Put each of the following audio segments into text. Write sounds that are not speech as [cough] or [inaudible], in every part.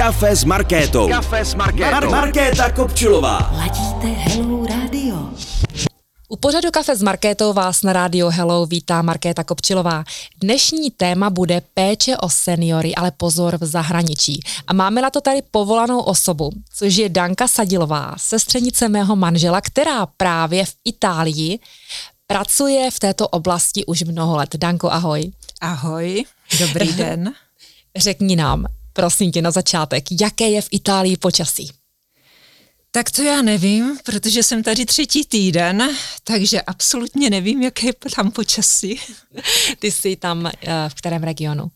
Kafe s Markétou. Kafe s Markétou. Mar- Markéta Kopčilová. Ladíte Hello Radio. U pořadu Kafe s Markétou vás na rádio Hello vítá Markéta Kopčilová. Dnešní téma bude péče o seniory, ale pozor v zahraničí. A máme na to tady povolanou osobu, což je Danka Sadilová, sestřenice mého manžela, která právě v Itálii pracuje v této oblasti už mnoho let. Danko, ahoj. Ahoj, dobrý [laughs] den. Řekni nám, prosím tě, na začátek, jaké je v Itálii počasí? Tak to já nevím, protože jsem tady třetí týden, takže absolutně nevím, jaké je tam počasí. Ty jsi tam uh, v kterém regionu?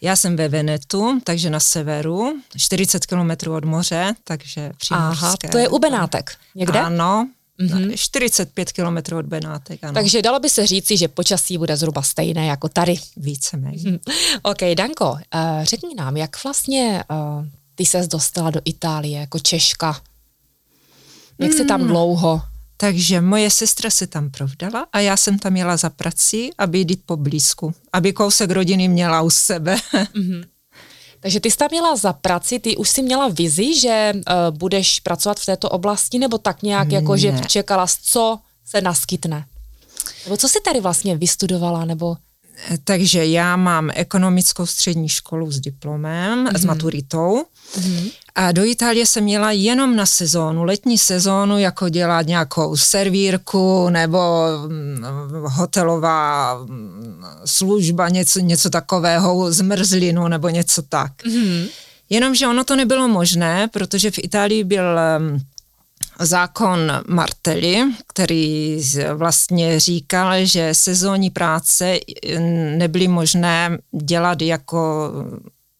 Já jsem ve Venetu, takže na severu, 40 kilometrů od moře, takže přímořské. Aha, to je u Benátek někde? Ano, mm-hmm. 45 kilometrů od Benátek, ano. Takže dalo by se říci, že počasí bude zhruba stejné jako tady. Víceméně. OK, Danko, uh, řekni nám, jak vlastně uh, ty ses dostala do Itálie jako Češka? Jak jsi tam dlouho? Takže moje sestra se tam provdala a já jsem tam jela za prací, aby jít poblízku, aby kousek rodiny měla u sebe. Takže ty jsi tam měla za prací, ty už si měla vizi, že uh, budeš pracovat v této oblasti, nebo tak nějak jako, že čekala, co se naskytne? Nebo co jsi tady vlastně vystudovala, nebo... Takže já mám ekonomickou střední školu s diplomem, mm-hmm. s maturitou. Mm-hmm. A do Itálie jsem měla jenom na sezónu, letní sezónu, jako dělat nějakou servírku nebo mm, hotelová mm, služba, něco, něco takového, zmrzlinu nebo něco tak. Mm-hmm. Jenomže ono to nebylo možné, protože v Itálii byl em, zákon Martelli, který vlastně říkal, že sezónní práce nebyly možné dělat jako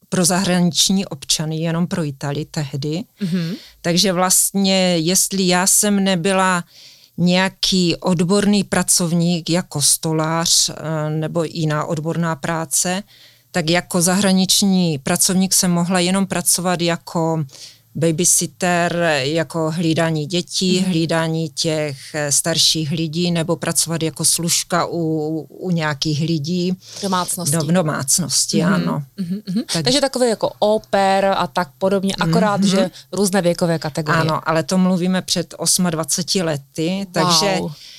pro zahraniční občany, jenom pro Itálii tehdy. Mm-hmm. Takže vlastně, jestli já jsem nebyla nějaký odborný pracovník jako stolář eh, nebo jiná odborná práce, tak jako zahraniční pracovník jsem mohla jenom pracovat jako babysitter, jako hlídání dětí, mm. hlídání těch eh, starších lidí nebo pracovat jako služka u, u nějakých lidí Domácnosti. do, v domácnosti, mm. ano. Mhm, mhm. Takže takové jako oper a tak podobně, akorát, že různé věkové kategorie. Ano, ale to mluvíme před 28 lety, takže... Wow. Takže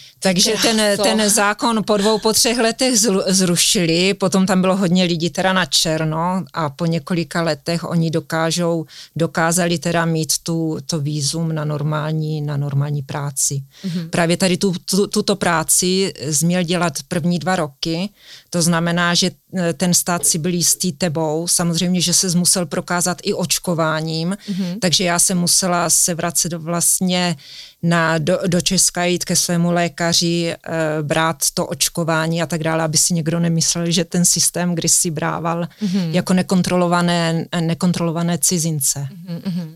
ten, kráso. ten zákon po dvou, po třech letech zru- zrušili, potom tam bylo hodně lidí teda na černo a po několika letech oni dokážou, dokázali teda mít tu, to výzum na normální, na normální práci. Mm-hmm. Právě tady tu, tu, tuto práci změl dělat první dva roky, to znamená, že ten stát si byl jistý tebou, samozřejmě, že se musel prokázat i očkováním, mm-hmm. takže já jsem musela se vracet vlastně na, do, do Česka jít ke svému lékaři, e, brát to očkování a tak dále, aby si někdo nemyslel, že ten systém kdysi brával mm-hmm. jako nekontrolované, nekontrolované cizince. Mm-hmm.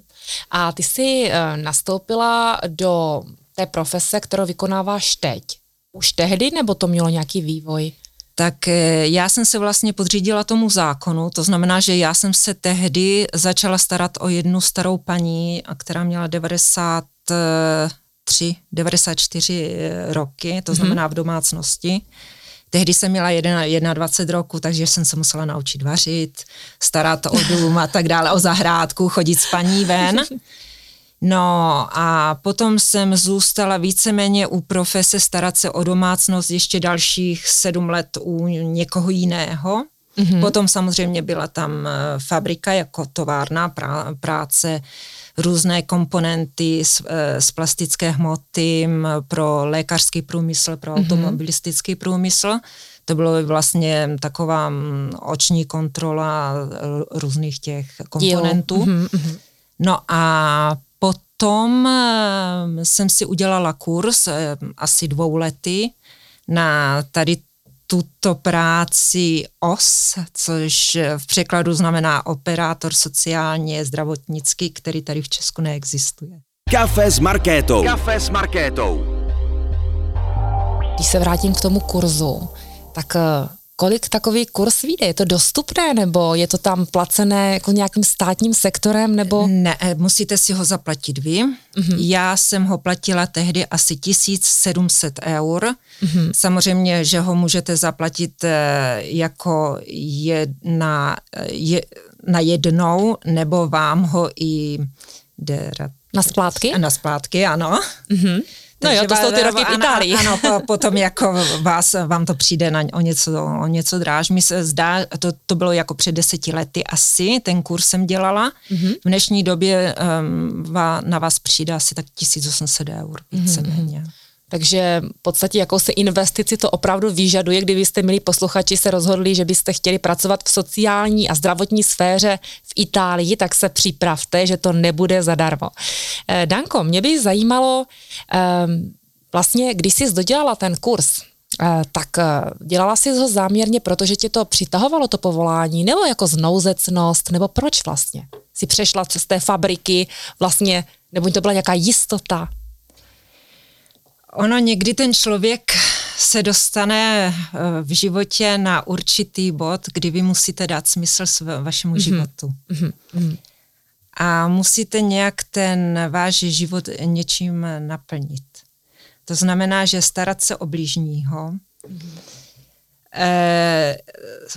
A ty jsi uh, nastoupila do té profese, kterou vykonáváš teď. Už tehdy, nebo to mělo nějaký vývoj? Tak eh, já jsem se vlastně podřídila tomu zákonu, to znamená, že já jsem se tehdy začala starat o jednu starou paní, která měla 93, 94 eh, roky, to znamená v domácnosti. Tehdy jsem měla 21 roku, takže jsem se musela naučit vařit, starat o dům a tak dále, o zahrádku, chodit s paní ven. [laughs] No a potom jsem zůstala víceméně u profese starat se o domácnost ještě dalších sedm let u někoho jiného. Mm-hmm. Potom samozřejmě byla tam eh, fabrika jako továrna prá- práce, různé komponenty z, eh, z plastické hmoty pro lékařský průmysl, pro mm-hmm. automobilistický průmysl. To bylo vlastně taková oční kontrola eh, různých těch komponentů. Mhm, No a potom eh, jsem si udělala kurz eh, asi dvou lety na tady tuto práci OS, což v překladu znamená operátor sociálně zdravotnický, který tady v Česku neexistuje. Kafe s Markétou. Kafe s Markétou. Když se vrátím k tomu kurzu, tak eh, kolik takový kurz vyjde? Je to dostupné, nebo je to tam placené jako nějakým státním sektorem, nebo... Ne, eh, musíte si ho zaplatit vy. Mm-hmm. Já jsem ho platila tehdy asi 1700 eur. Mm-hmm. Samozřejmě, že ho můžete zaplatit eh, jako jedna, eh, je, na jednou, nebo vám ho i jde Na splátky? na splátky, ano. Mm-hmm. No jo, to jsou ty roky v Itálii. Ano, ano, potom jako vás, vám to přijde na, o, něco, o něco dráž. Mi se zdá, to, to bylo jako před deseti lety asi, ten kurz jsem dělala. Mm-hmm. V dnešní době um, na vás přijde asi tak 1800 eur, víceméně. Mm-hmm. Takže v podstatě jakousi investici to opravdu vyžaduje, kdyby jste, milí posluchači, se rozhodli, že byste chtěli pracovat v sociální a zdravotní sféře v Itálii, tak se připravte, že to nebude zadarmo. Eh, Danko, mě by zajímalo, eh, vlastně, když jsi dodělala ten kurz, eh, tak dělala jsi ho záměrně, protože tě to přitahovalo to povolání, nebo jako znouzecnost, nebo proč vlastně? Si přešla z té fabriky vlastně, nebo to byla nějaká jistota? Ono někdy ten člověk se dostane eh, v životě na určitý bod, kdy vy musíte dát smysl vašemu mm-hmm. životu. Mm-hmm. A musíte nějak ten váš život něčím naplnit. To znamená, že starat se o blížního, mm-hmm. e,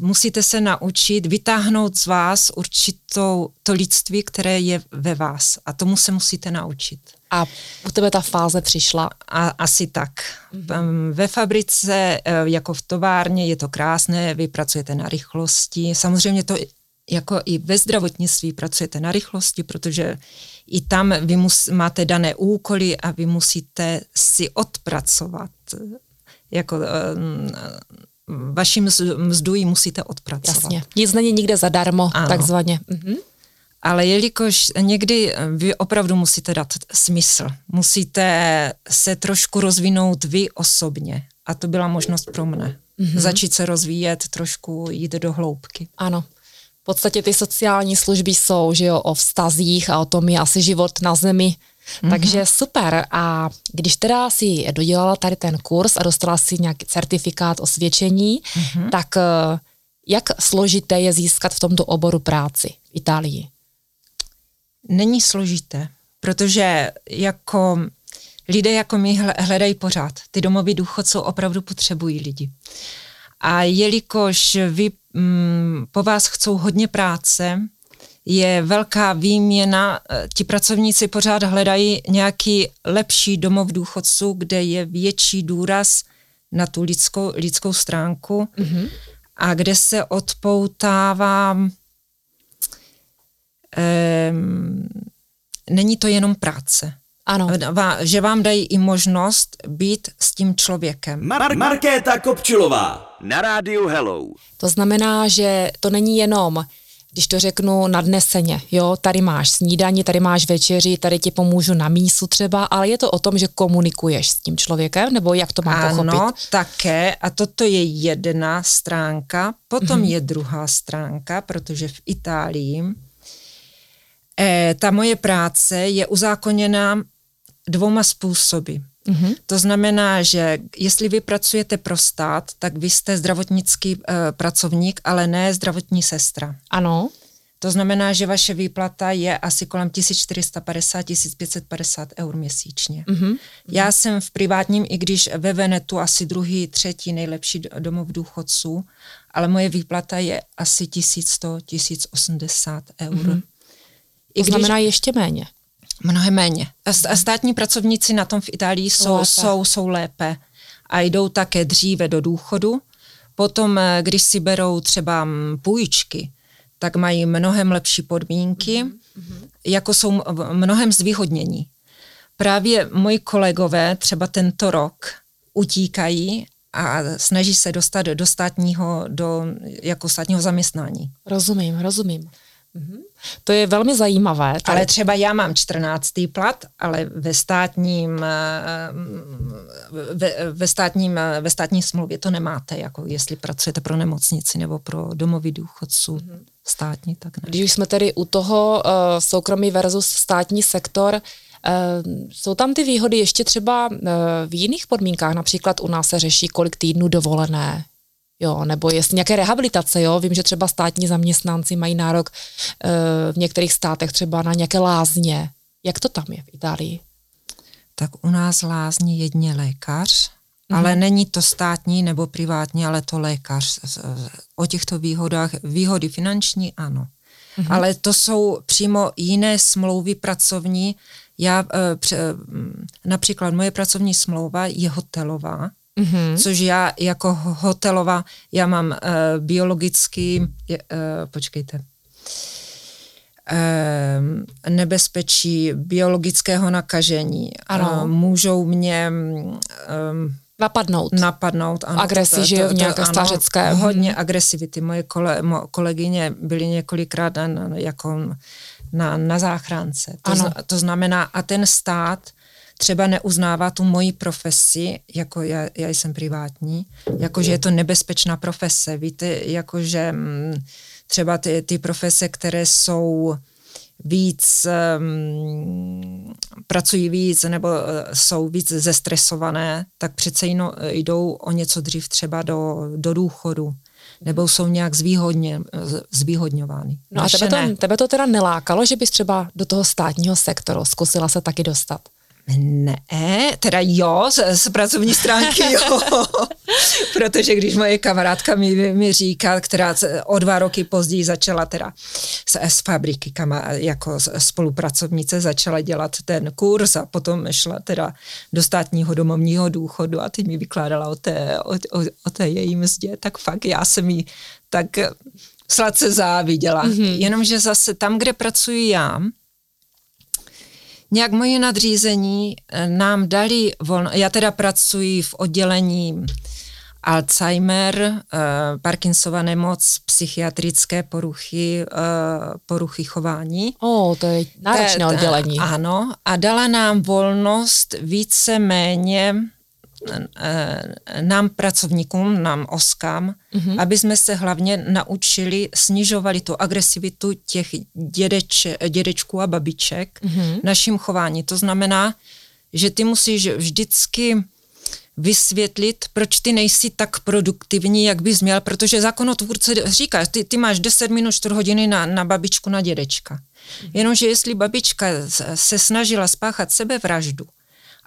musíte se naučit vytáhnout z vás určitou to lidství, které je ve vás. A tomu se musíte naučit. A u tebe ta fáze přišla? A, asi tak. Mm-hmm. Ve fabrice, eh, jako v továrně, je to krásné, vy pracujete na rychlosti. Samozřejmě to jako i ve zdravotnictví pracujete na rychlosti, protože i tam vy mus, máte dané úkoly a vy musíte si odpracovat. Jako, vaši mzdu musíte odpracovat. Jasně. Nic není nikde zadarmo, ano. takzvaně. Mhm ale jelikož někdy vy opravdu musíte dát smysl, musíte se trošku rozvinout vy osobně. A to byla možnost pro mne. Mm-hmm. Začít se rozvíjet, trošku jít do hloubky. Ano. V podstatě ty sociální služby jsou, že jo, o vztazích a o tom je asi život na zemi. Mm-hmm. Takže super. A když teda si dodělala tady ten kurz a dostala si nějaký certifikát osvědčení, mm-hmm. tak eh, jak složité je získat v tomto oboru práci v Itálii? Není složité, protože jako lidé jako my hledají pořád. Ty domovy důchodců opravdu potřebují lidi. A jelikož vy, mm, po vás chcou hodně práce, je velká výměna, eh, ti pracovníci pořád hledají nějaký lepší domov důchodců, kde je větší důraz na tu lidskou, lidskou stránku mm-hmm. a kde se odpoutává není to jenom práce. Ano. Že vám dají i možnost být s tím člověkem. Mar- Markéta Kopčilová. Na rádiu Hello. To znamená, že to není jenom když to řeknu nadneseně, jo, tady máš snídaní, tady máš večeři, tady ti pomůžu na mísu třeba, ale je to o tom, že komunikuješ s tím člověkem, nebo jak to mám ano, pochopit? Ano, také, a toto je jedna stránka, potom mm-hmm. je druhá stránka, protože v Itálii E, ta moje práce je uzákoněna dvouma způsoby. Mm-hmm. To znamená, že jestli vy pracujete pro stát, tak vy jste zdravotnický e, pracovník, ale ne zdravotní sestra. Ano. To znamená, že vaše výplata je asi kolem 1450-1550 eur měsíčně. Mm-hmm. Já jsem v privátním, i když ve Venetu asi druhý, třetí nejlepší domov důchodců, ale moje výplata je asi 1100-1080 eur. Mm-hmm. I to znamená ještě méně. Mnohem méně. A státní pracovníci na tom v Itálii jsou lépe. jsou, jsou lépe a jdou také dříve do důchodu. Potom, eh, když si berou třeba mm, půjčky, tak mají mnohem lepší podmínky, mm-hmm. jako jsou mnohem zvýhodnění. Právě moji kolegové třeba tento rok utíkají a snaží se dostat do státního, do, jako státního zaměstnání. Rozumím, rozumím. Mm-hmm. To je velmi zajímavé. Tady. Ale třeba já mám 14. plat, ale ve státním, eh, ve, ve, státním, eh, ve státní smlouvě to nemáte, jako jestli pracujete pro nemocnici nebo pro domovy důchodců mm-hmm. státní, tak ne. Když jsme tedy u toho uh, soukromý versus státní sektor, uh, jsou tam ty výhody ještě třeba uh, v jiných podmínkách, například u nás se řeší, kolik týdnů dovolené jo, nebo jestli nějaké rehabilitace, jo, vím, že třeba státní zaměstnanci mají nárok e, v některých státech třeba na nějaké lázně. Jak to tam je v Itálii? Tak u nás lázní jedně lékař, mm-hmm. ale není to státní nebo privátní, ale to lékař. O těchto výhodách, výhody finanční ano. mm-hmm. ale to jsou přímo jiné smlouvy pracovní. Já e, pře, například moje pracovní smlouva je hotelová, mm-hmm. což já jako hotelová, já mám e, biologický, e, počkejte, nebezpečí biologického nakažení. Ano. Můžou mě Napadnout. Napadnout, ano. Agresi, že jo, nějaké ano, stařecké. Hodně agresivity. Moje kole, mo, kolegyně byly několikrát na, na, jako na, na záchrance. To, ano. Zna, to znamená, a ten stát třeba neuznává tu moji profesi, jako já, já jsem privátní, jakože je to nebezpečná profese. Víte, jakože mm, třeba ty, ty profese, které jsou víc, um, pracují víc nebo uh, jsou víc zestresované, tak přece jino, jdou o něco dřív třeba do, do důchodu nebo jsou nějak zvýhodně, zvýhodňovány. No a tebe to, tebe to teda nelákalo, že bys třeba do toho státního sektoru zkusila se taky dostat? Ne, teda jo, z, z pracovní stránky jo, [laughs] protože když moje kamarádka mi, mi říká, která o dva roky později začala teda z, z fabriky kama, jako spolupracovnice začala dělat ten kurz a potom šla teda do státního domovního důchodu a ty mi vykládala o té, o, o, o té její mzdě, tak fakt já jsem jí tak sladce záviděla. Mm-hmm. Jenomže zase tam, kde pracuji já, nějak moji nadřízení eh, nám dali volno, já teda pracuji v oddělení Alzheimer, uh, Parkinsova nemoc, psychiatrické poruchy, uh, poruchy chování. O, to je náročné oddělení. Ano, a dala nám volnost více-méně Eh, nám pracovníkům, nám oskám, mm-hmm. aby jsme se hlavně naučili, snižovali tu agresivitu těch dědeč, dědečků a babiček mm-hmm. naším chování. To znamená, že ty musíš vždycky vysvětlit, proč ty nejsi tak produktivní, jak bys měl, protože zákonotvůrce říká, ty, ty máš 10 minut, 4 hodiny na, na babičku, na dědečka. Mhm. Jenomže jestli babička se snažila spáchat sebevraždu,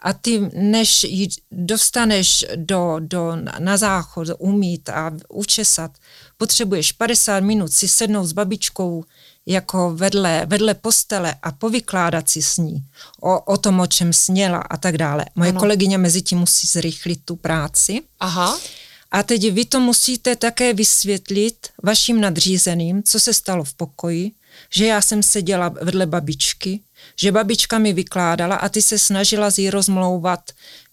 a ty, než ji dostaneš do, do, na záchod, umít a učesat, potřebuješ 50 minut si sednout s babičkou jako vedle, vedle postele a povykládat si s ní o, o tom, o čem sněla a tak dále. Moje ano. kolegyně mezi tím musí zrychlit tu práci. Aha. A teď vy to musíte také vysvětlit vašim nadřízeným, co se stalo v pokoji, že já jsem seděla vedle babičky, že babička mi vykládala a ty se snažila z jí rozmlouvat,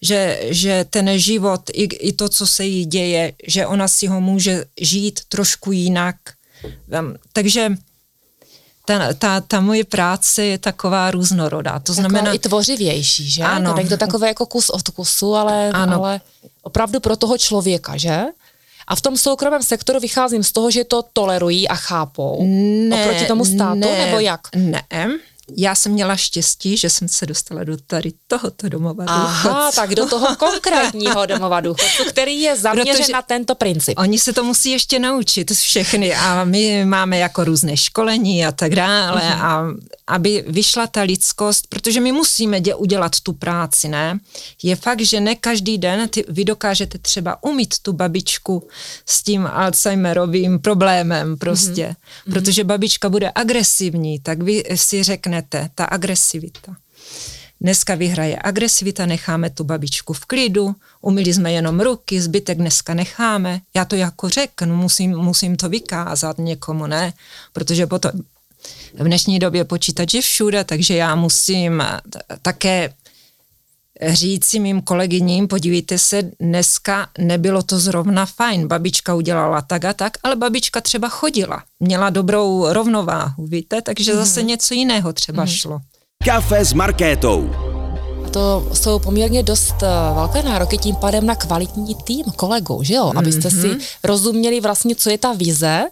že, že ten život, i, i to, co se jí děje, že ona si ho může žít trošku jinak. Takže ta, ta, ta moje práce je taková různorodá. To znamená... Jako i tvořivější, že? Ano. To není to takové jako kus od kusu, ale, ano. ale opravdu pro toho člověka, že? A v tom soukromém sektoru vycházím z toho, že to tolerují a chápou. Ne, oproti tomu státu, ne, nebo jak? Ne, já jsem měla štěstí, že jsem se dostala do tady tohoto domova Aha, důchodců. tak do toho konkrétního [laughs] domova důchodců, který je zaměřen Protože na tento princip. Oni se to musí ještě naučit všechny a my máme jako různé školení a tak dále uh-huh. a aby vyšla ta lidskost, protože my musíme dě, udělat tu práci, ne? Je fakt, že ne každý den ty, vy dokážete třeba umít tu babičku s tím Alzheimerovým problémem prostě, uh-huh. protože babička bude agresivní, tak vy si řeknete, řeknete, ta agresivita. Dneska vyhraje agresivita, necháme tu babičku v klidu, umili jsme jenom ruky, zbytek dneska necháme. Já to jako řeknu, musím, musím to vykázat někomu, ne? Protože potom v dnešní době počítač je všude, takže já musím také říct si mým kolegyním, podívejte se, dneska nebylo to zrovna fajn, babička udělala tak a tak, ale babička třeba chodila, měla dobrou rovnováhu, víte, takže mm. zase něco jiného třeba mm. šlo. Kafe s Markétou. A to jsou poměrně dost uh, velké nároky tím pádem na kvalitní tým kolegů, že jo? Abyste mm-hmm. si mhm. rozuměli vlastně, co je ta vize,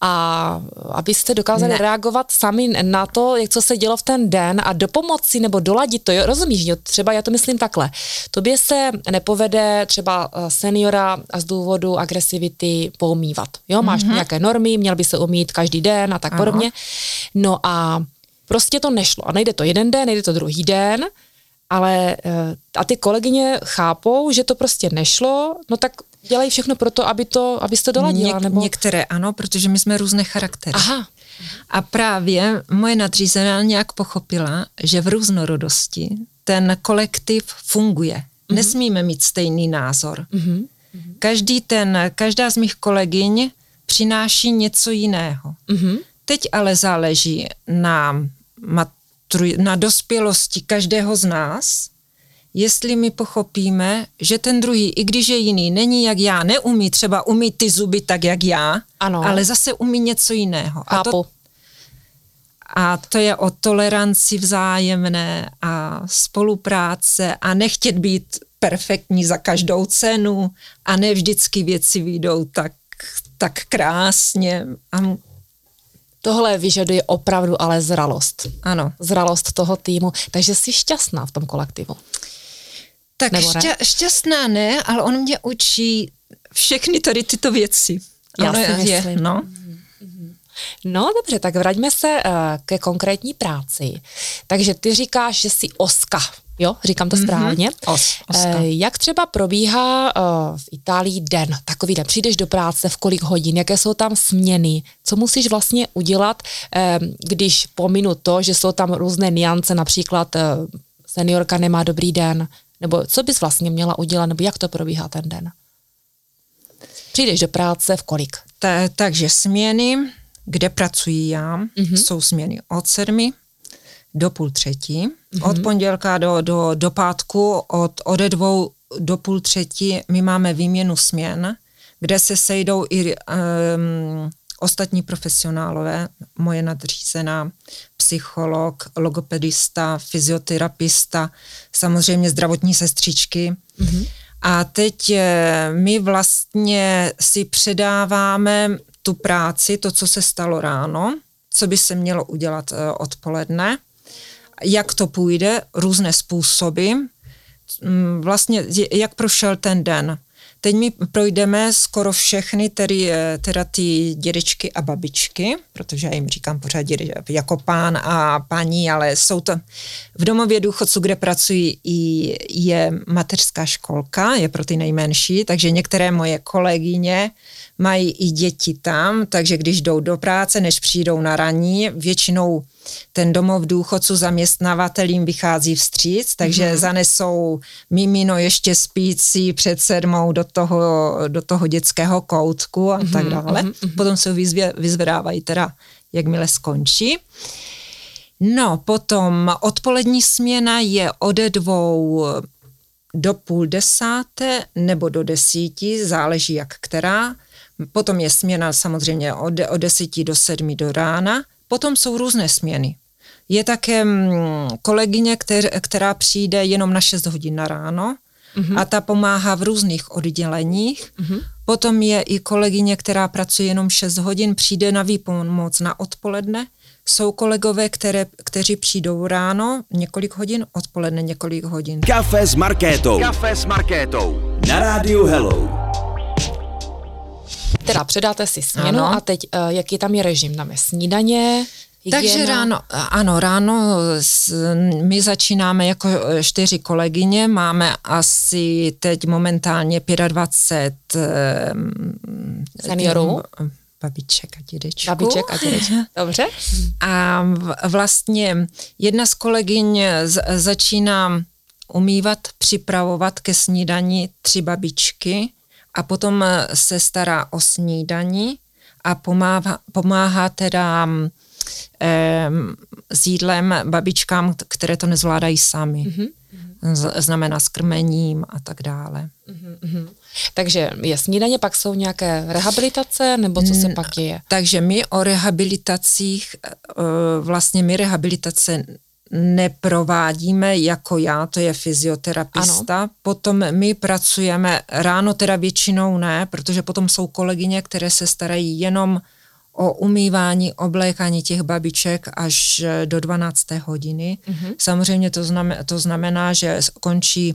a abyste dokázali ne. reagovat sami na to, jak co se dělo v ten den a do pomoci nebo doladit to, jo, rozumíš, jo? třeba já to myslím takhle, tobě se nepovede třeba eh, seniora z důvodu agresivity poumývat, jo, máš mm-hmm. nějaké normy, měl by se umít každý den a tak ano. podobně, no a prostě to nešlo a nejde to jeden den, nejde to druhý den, ale eh, a ty kolegyně chápou, že to prostě nešlo, no tak dělají všechno pro to, aby to, aby to doladila. Něk, nebo... Některé ano, protože my jsme různé charaktery. Aha. A právě moje nadřízená nějak pochopila, že v různorodosti ten kolektiv funguje. Mm-hmm. Nesmíme mít stejný názor. Mm-hmm. Každý ten, každá z mých kolegyň přináší něco jiného. Mm-hmm. Teď ale záleží na, matru, na dospělosti každého z nás, jestli my pochopíme, že ten druhý, i když je jiný, není jak já, neumí třeba umí ty zuby tak, jak já, ano. ale zase umí něco jiného. A to, a to je o toleranci vzájemné a spolupráce a nechtět být perfektní za každou cenu a ne vždycky věci vyjdou tak, tak krásně. A Tohle vyžaduje opravdu ale zralost. Ano. Zralost toho týmu. Takže jsi šťastná v tom kolektivu. Tak šťa, šťastná ne, ale on mě učí všechny tady tyto věci. Já ano, si myslím. Je, no. No dobře, tak vraťme se uh, ke konkrétní práci. Takže ty říkáš, že jsi oska, jo? Říkám to mm-hmm. správně. Os, oska. Uh, jak třeba probíhá uh, v Itálii den, takový den? Přijdeš do práce, v kolik hodin, jaké jsou tam směny? Co musíš vlastně udělat, uh, když pominu to, že jsou tam různé niance, například seniorka nemá dobrý den, nebo co bys vlastně měla udělat, nebo jak to probíhá ten den? Přijdeš do práce v kolik? Ta, takže směny, kde pracuji já, mm-hmm. jsou směny od sedmi do půl třetí, mm-hmm. od pondělka do, do, do pátku, od ode dvou do půl třetí my máme výměnu směn, kde se sejdou i um, ostatní profesionálové, moje nadřízená, psycholog, logopedista, fyzioterapista, samozřejmě zdravotní sestřičky. Mm-hmm. A teď eh, my vlastně si předáváme tu práci, to, co se stalo ráno, co by se mělo udělat eh, odpoledne, jak to půjde, různé způsoby, mm, vlastně jak prošel ten den. Teď my projdeme skoro všechny, tedy, eh, teda ty dědečky a babičky, protože já jim říkám pořád jako pán a paní, ale jsou to v domově důchodců, kde pracují, i je mateřská školka, je pro ty nejmenší, takže některé moje kolegyně mají i děti tam, takže když jdou do práce, než přijdou na raní, většinou ten domov důchodců zaměstnavatelím vychází vstříc, takže mm-hmm. zanesou mimino ještě spící před sedmou do toho, do toho dětského koutku a mm-hmm, tak dále. Mm-hmm. Potom se vyzvě, vyzvedávají teda, jakmile skončí. No, potom odpolední směna je ode dvou do půl desáté nebo do desíti, záleží jak která. Potom je směna samozřejmě od, od desíti do sedmi do rána Potom jsou různé směny. Je také mm, kolegyně, kter, která přijde jenom na 6 hodin na ráno uh-huh. a ta pomáhá v různých odděleních. Uh-huh. Potom je i kolegyně, která pracuje jenom 6 hodin, přijde na výpomoc na odpoledne. Jsou kolegové, které, kteří přijdou ráno několik hodin, odpoledne několik hodin. Kafe s Markétou. Kafe s Markétou. Na rádiu Hello. Teda předáte si směnu ano. a teď uh, jaký tam je režim? Tam je snídaně, Hygiena. Takže ráno, ano, ráno my začínáme jako eh, čtyři kolegyně, máme asi teď momentálně 25 um, seniorů. Babiček a dědečku. Babiček a dědečku, [laughs] dobře. A vlastně jedna z kolegyň začíná umývat, připravovat ke snídani tři babičky a potom eh, se stará o snídaní a pomáhá, pomáhá teda eh, s jídlem babičkám, které to nezvládají sami. Mm-hmm. Z, znamená s krmením a tak dále. Mm-hmm. Takže je snídaně, pak jsou nějaké rehabilitace, nebo co se pak je? Takže my o rehabilitacích, eh, vlastně my rehabilitace neprovádíme jako já, to je fyzioterapista. Ano. Potom my pracujeme, ráno teda většinou ne, protože potom jsou kolegyně, které se starají jenom o umývání, oblékání těch babiček až do 12. hodiny. Mm-hmm. Samozřejmě to znamená, to znamená, že končí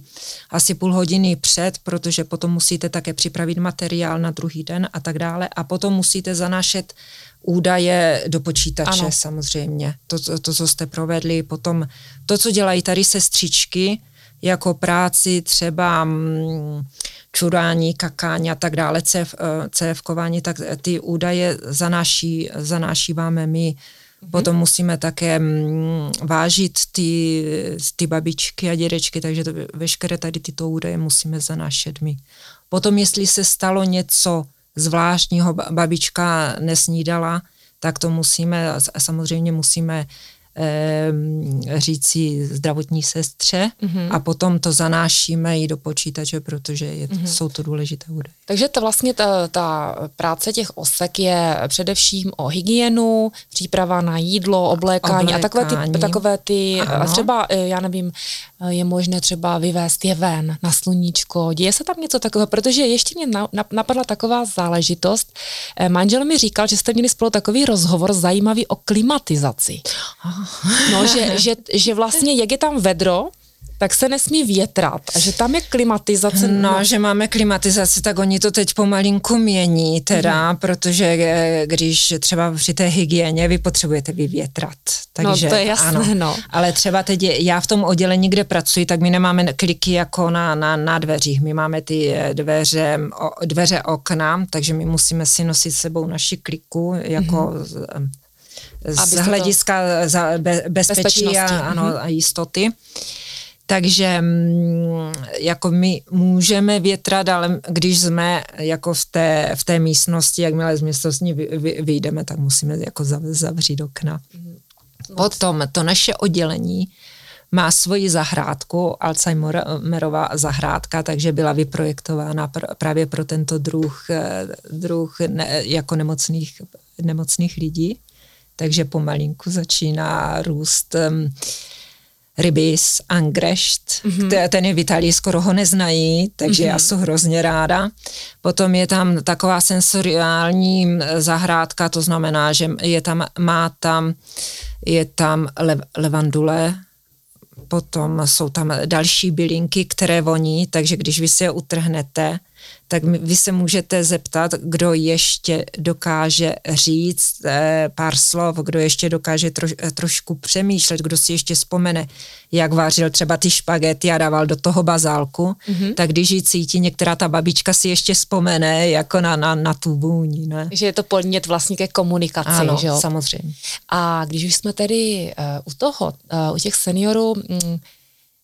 asi půl hodiny před, protože potom musíte také připravit materiál na druhý den a tak dále a potom musíte zanášet údaje do počítače ano. samozřejmě. To, to, to, co jste provedli, potom to, co dělají tady sestřičky, jako práci třeba mm, čurání, kakání a tak dále, CF, eh, CFkování, tak ty údaje zanáší, zanášíváme my. Potom musíme také mm, vážit ty, ty babičky a dědečky, takže to, veškeré tady tyto údaje musíme zanášet my. Potom, jestli se stalo něco zvláštního, ba- babička nesnídala, tak to musíme, samozřejmě musíme říci zdravotní sestře mm-hmm. a potom to zanášíme i do počítače, protože je, mm-hmm. jsou to důležité údaje. Takže to vlastně ta, ta práce těch osek je především o hygienu, příprava na jídlo, oblékání, oblékání. a takové ty, takové ty a třeba, eh, já nevím, je možné třeba vyvést je ven na sluníčko, děje se tam něco takového, protože ještě mě napadla taková záležitost. Eh, manžel mi říkal, že jste měli spolu takový rozhovor zajímavý o klimatizaci. No, že, že, že vlastně, jak je tam vedro, tak se nesmí větrat a že tam je klimatizace. No, no, že máme klimatizaci, tak oni to teď pomalinku mění teda, mm. protože eh, když třeba při té hygieně vy potřebujete vyvětrat. Takže, no, to je jasné, ano. no. Ale třeba teď je, já v tom oddělení, kde pracuji, tak my nemáme kliky jako na, na, na dveřích. My máme ty eh, dveře, o, dveře okna, takže my musíme si nosit sebou naši kliku jako mm z hlediska za be, bezpečí a, ano, mm-hmm. a jistoty. Takže mm, jako my můžeme větrat, ale když jsme jako v té, v té místnosti, jakmile z místnosti vy, vy, vyjdeme, tak musíme jako zavřít okna. Mhm. Potom to naše oddělení má svoji zahrádku, Alzheimerová zahrádka, takže byla vyprojektována pr- právě pro tento druh, eh, druh ne, jako nemocných, nemocných lidí takže pomalinku začíná růst um, rybis, angrešt, mm-hmm. ten je v Itálii, skoro ho neznají, takže mm-hmm. já jsem hrozně ráda. Potom je tam taková sensoriální zahrádka, to znamená, že je tam, má tam, je tam le, levandule, potom jsou tam další bylinky, které voní, takže když vy si je utrhnete, tak vy se můžete zeptat, kdo ještě dokáže říct eh, pár slov, kdo ještě dokáže troš, eh, trošku přemýšlet, kdo si ještě vzpomene, jak vařil třeba ty špagety a dával do toho bazálku, mm-hmm. tak když ji cítí, některá ta babička si ještě vzpomene jako na, na, na tu vůni. Ne? Že je to podnět vlastně ke komunikaci, ano, že jo? samozřejmě. A když už jsme tedy uh, u toho, uh, u těch seniorů, mm,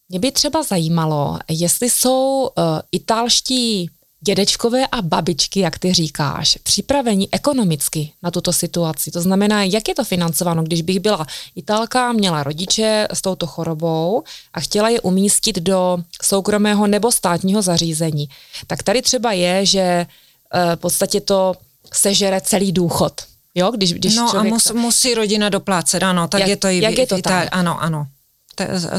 mě by třeba zajímalo, jestli jsou uh, italští dědečkové a babičky, jak ty říkáš, připravení ekonomicky na tuto situaci. To znamená, jak je to financováno, když bych byla Italka, měla rodiče s touto chorobou a chtěla je umístit do soukromého nebo státního zařízení. Tak tady třeba je, že eh, v podstatě to sežere celý důchod. Jo, když, když no a mus, musí rodina doplácet, ano, tak jak, je to i jak je to tam? Ano, ano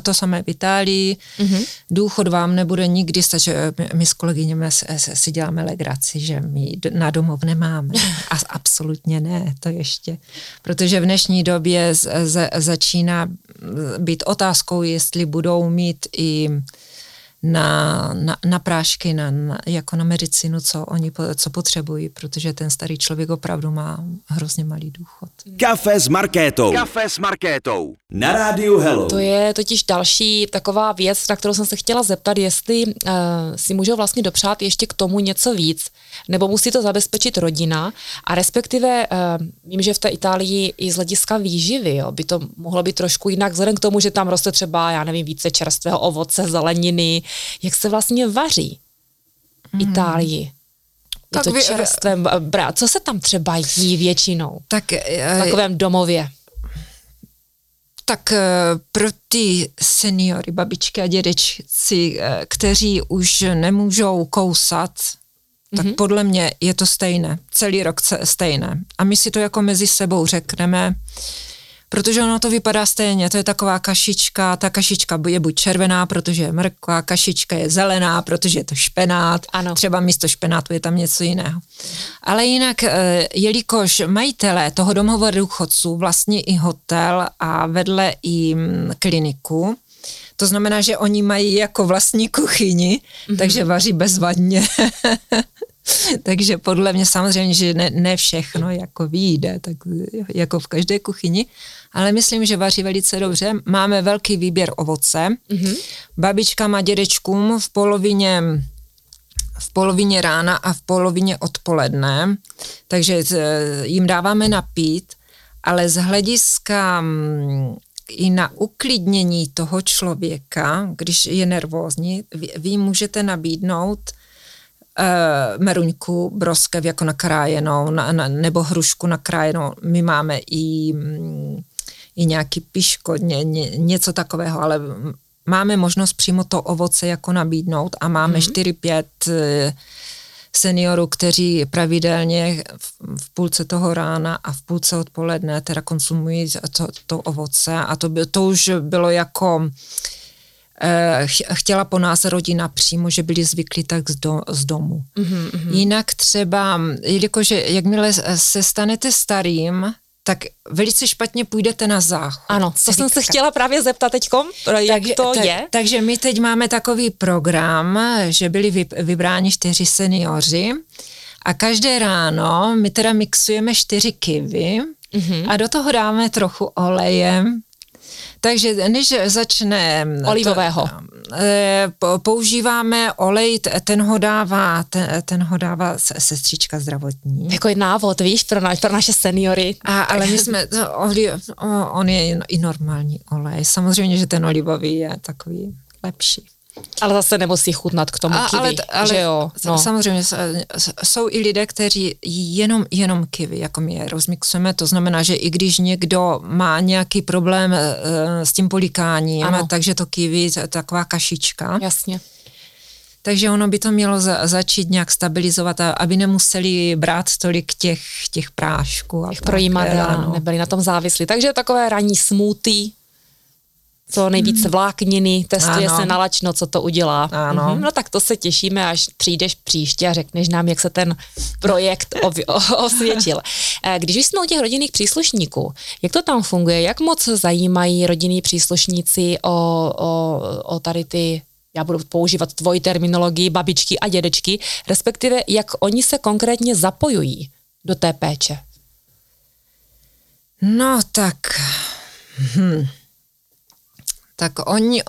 to samé v Itálii. Mm-hmm. Důchod vám nebude nikdy stačit. My s kolegyněmi si děláme legraci, že my na domov nemáme. A absolutně ne, to ještě. Protože v dnešní době z, z, začíná být otázkou, jestli budou mít i na, na, na prášky, na, na, jako na medicinu, co oni co potřebují, protože ten starý člověk opravdu má hrozně malý důchod. Kafe s Markétou. Kafe s Markétou. Na rádiu Hello. To je totiž další taková věc, na kterou jsem se chtěla zeptat, jestli uh, si můžou vlastně dopřát ještě k tomu něco víc, nebo musí to zabezpečit rodina a respektive uh, vím, že v té Itálii i z hlediska výživy jo, by to mohlo být trošku jinak, vzhledem k tomu, že tam roste třeba, já nevím, více čerstvého ovoce, zeleniny, jak se vlastně vaří v mm. Itálii. Je tak to vy, čerstvé, brát. Co se tam třeba jí většinou? Tak, v takovém domově. Tak pro ty seniory, babičky a dědečci, kteří už nemůžou kousat, tak mm-hmm. podle mě je to stejné, celý rok stejné. A my si to jako mezi sebou řekneme, protože ono to vypadá stejně, to je taková kašička, ta kašička je buď červená, protože je mrkva, kašička je zelená, protože je to špenát, ano. třeba místo špenátu je tam něco jiného. Ale jinak, eh, jelikož majitelé toho domova důchodců vlastně i hotel a vedle i mm, kliniku, to znamená, že oni mají jako vlastní kuchyni, mm-hmm. takže vaří bezvadně. [laughs] [laughs] takže podle mě samozřejmě, že ne, ne všechno jako vyjde, tak jako v každé kuchyni, ale myslím, že vaří velice dobře. Máme velký výběr ovoce. Mm-hmm. Babička má dědečkům v polovině v polovině rána a v polovině odpoledne, takže eh, jim dáváme napít, ale z hlediska mm, i na uklidnění toho člověka, když je nervózní, vy, vy můžete nabídnout meruňku, broskev jako nakrájenou, na, na, nebo hrušku nakrájenou. My máme i, mm, i nějaký piško, ně, ně, něco takového, ale máme možnost přímo to ovoce jako nabídnout a máme hmm. 4-5 eh, seniorů, kteří pravidelně v, v půlce toho rána a v půlce odpoledne teda konzumují to, to ovoce a to, by, to už bylo jako eh, chtěla po nás rodina přímo, že byli zvyklí tak z, do, z domu. Mm-hmm. Jinak třeba, jelikož jakmile se stanete starým, tak velice špatně půjdete na záchod. Ano, to jsem se chtěla právě zeptat teďkom, jak tak, to tak, je. Takže my teď máme takový program, že byli vybráni čtyři seniori a každé ráno my teda mixujeme čtyři kivy mm-hmm. a do toho dáme trochu oleje, takže než začne... Olivového. To, eh, používáme olej, ten ho dává, ten, ten ho dává sestřička zdravotní. Jako je návod, víš, pro, na, pro naše seniory. A, ale my jsme, on je i normální olej. Samozřejmě, že ten olivový je takový lepší. Ale zase nemusí chutnat k tomu a, kiwi, ale, ale, že jo? No. Samozřejmě jsou i lidé, kteří jenom, jenom kiwi, jako my je rozmixujeme, to znamená, že i když někdo má nějaký problém uh, s tím polikáním, ano. takže to kiwi je taková kašička. Jasně. Takže ono by to mělo za, začít nějak stabilizovat, aby nemuseli brát tolik těch, těch prášků. Těch projímadel, nebyli na tom závislí. Takže takové ranní smoothie, co nejvíce hmm. vlákniny, testuje ano. se na lačno, co to udělá. Ano. Mhm, no tak to se těšíme, až přijdeš příště a řekneš nám, jak se ten projekt osvědčil. Eh, když jsme u těch rodinných příslušníků, jak to tam funguje, jak moc zajímají rodinní příslušníci o, o, o tady ty já budu používat tvoji terminologii, babičky a dědečky, respektive jak oni se konkrétně zapojují do té péče? No tak, hm tak oni,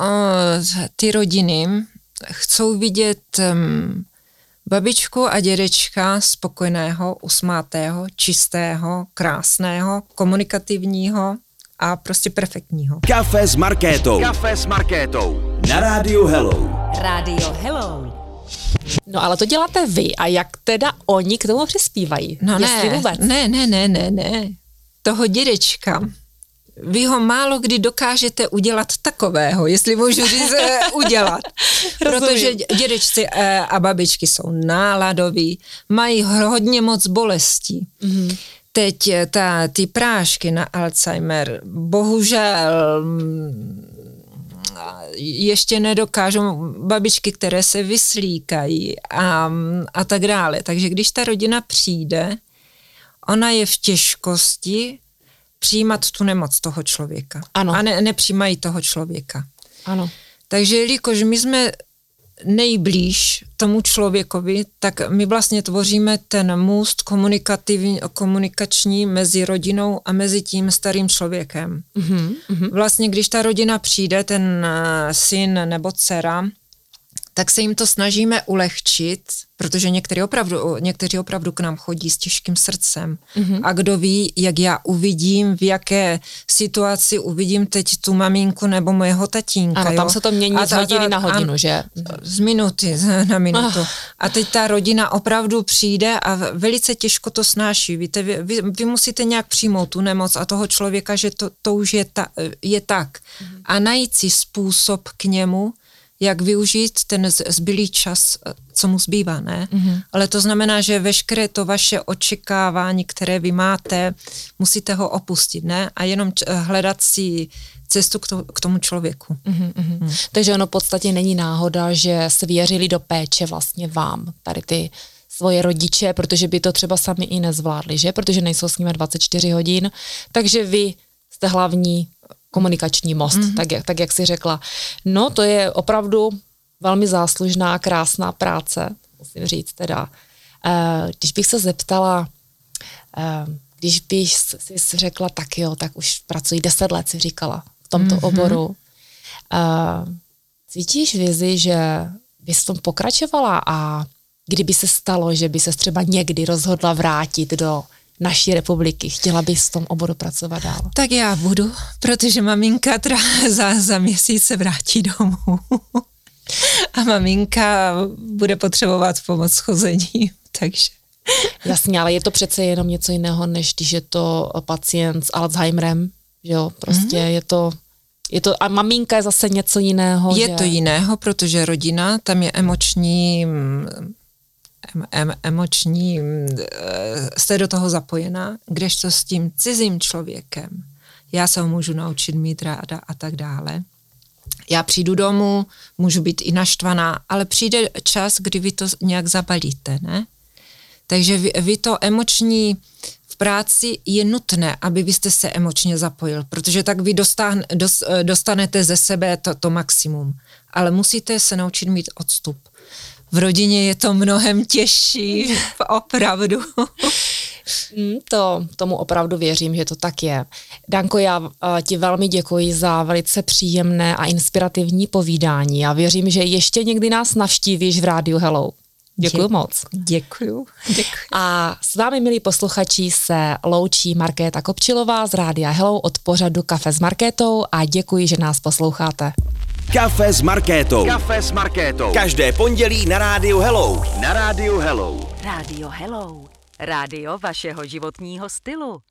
ty rodiny chcou vidět babičku a dědečka spokojeného, usmátého, čistého, krásného, komunikativního a prostě perfektního. Kafe s Markétou. Kafe s Markétou. Na rádiu Hello. Rádio Hello. No ale to děláte vy a jak teda oni k tomu přispívají? No Jestli ne, vůbec? ne, ne, ne, ne, ne. Toho dědečka vy ho málo kdy dokážete udělat takového, jestli můžu říct eh, [laughs] udělat. Protože dědečci eh, a babičky jsou náladoví, mají hodně moc bolestí. Mm-hmm. Teď eh, ta, ty prášky na Alzheimer, bohužel mm, ještě nedokážou babičky, které se vyslíkají a, a tak dále. Takže když ta rodina přijde, ona je v těžkosti, přijímat tu nemoc toho člověka. Ano. A ne, nepřijímají toho člověka. Ano. Takže jelikož my jsme nejblíž tomu člověkovi, tak my vlastně tvoříme ten můst komunikativní, komunikační mezi rodinou a mezi tím starým člověkem. Mm-hmm. Vlastně, když ta rodina přijde, ten eh, syn nebo dcera, tak se jim to snažíme ulehčit, protože někteří opravdu, někteří opravdu k nám chodí s těžkým srdcem. Mm-hmm. A kdo ví, jak já uvidím, v jaké situaci uvidím teď tu maminku nebo mojeho tatínka. Ano, jo? tam se to mění a z hodiny na hodinu, a, že? Z minuty [laughs] na minutu. Oh. A teď ta rodina opravdu přijde a velice těžko to snáší. Víte, vy, vy, vy musíte nějak přijmout tu nemoc a toho člověka, že to, to už je, ta, je tak. Mm-hmm. A najít si způsob k němu, jak využít ten zbylý čas, co mu zbývá, ne? Mm-hmm. Ale to znamená, že veškeré to vaše očekávání, které vy máte, musíte ho opustit, ne? A jenom č- hledat si cestu k, to, k tomu člověku. Mm-hmm. Mm. Takže ono v podstatě není náhoda, že svěřili do péče vlastně vám, tady ty svoje rodiče, protože by to třeba sami i nezvládli, že? Protože nejsou s nimi 24 hodin, takže vy jste hlavní komunikační most, mm-hmm. tak, jak, tak jak si řekla. No, to je opravdu velmi záslužná, krásná práce, musím říct teda. Uh, když bych se zeptala, uh, když bych si řekla, tak jo, tak už pracuji deset let, si říkala v tomto mm-hmm. oboru. Uh, cítíš vizi, že bys v tom pokračovala a kdyby se stalo, že by se třeba někdy rozhodla vrátit do naší republiky, chtěla bys v tom oboru pracovat dál? Tak já budu, protože maminka tra- za, za měsíc se vrátí domů. A maminka bude potřebovat pomoc chození, [laughs] takže... Jasně, ale je to přece jenom něco jiného, než když je to pacient s Alzheimerem, že jo, prostě mm-hmm. je to je to, a maminka je zase něco jiného. Je že... to jiného, protože rodina, tam je emoční, mm, em, em, emoční, eh, jste do toho zapojená, kdežto s tím cizím člověkem, já se ho můžu naučit mít ráda a tak dále. Já přijdu domů, můžu být i naštvaná, ale přijde čas, kdy vy to nějak zabalíte, ne? Takže vy, vy to emoční v práci je nutné, aby vy jste se emočně zapojil, protože tak vy dostan, dos, dostanete ze sebe to, to maximum. Ale musíte se naučit mít odstup. V rodině je to mnohem těžší, [laughs] opravdu. Mm, to, tomu opravdu věřím, že to tak je. Danko, já uh, ti velmi děkuji za velice příjemné a inspirativní povídání. Já věřím, že ještě někdy nás navštívíš v rádiu Hello. Děkuji Dě- moc. Děkuju. Děkuju. [laughs] A s vámi, milí posluchači, se loučí Markéta Kopčilová z Rádia Hello od pořadu Kafe s Markétou a děkuji, že nás posloucháte. Kafe s Markétou. Kafe s Markétou. Každé pondělí na rádiu Hello. Na rádiu Hello. Radio Hello. Rádio vašeho životního stylu.